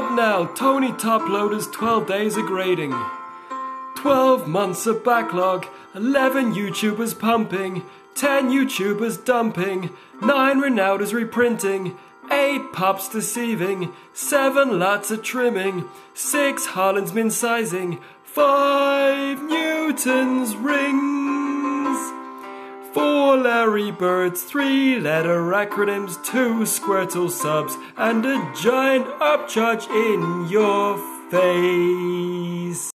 now, Tony Toploader's 12 days of grading. 12 months of backlog, 11 YouTubers pumping, 10 YouTubers dumping, 9 Renauders reprinting, 8 Pops deceiving, 7 lots of trimming, 6 Harlands min sizing, 5 Newtons rings, 4 Larry Birds, 3 letter acronyms, 2 Squirtle subs, and a giant upcharge in your face.